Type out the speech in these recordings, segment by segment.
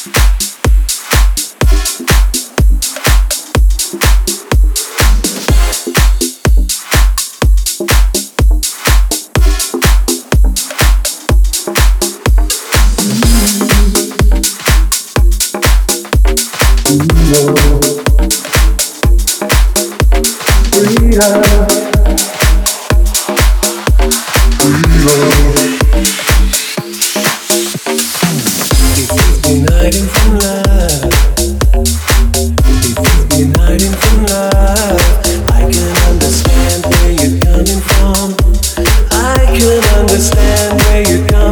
Freedom. Freedom.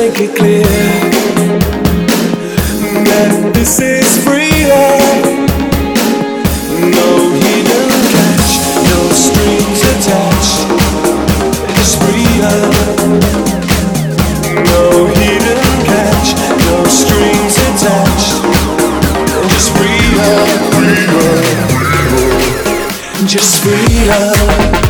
make it clear that this is freedom. No hidden catch, no strings attached. It's freedom. No hidden catch, no strings attached. Just freedom, freedom, freedom. Just freedom.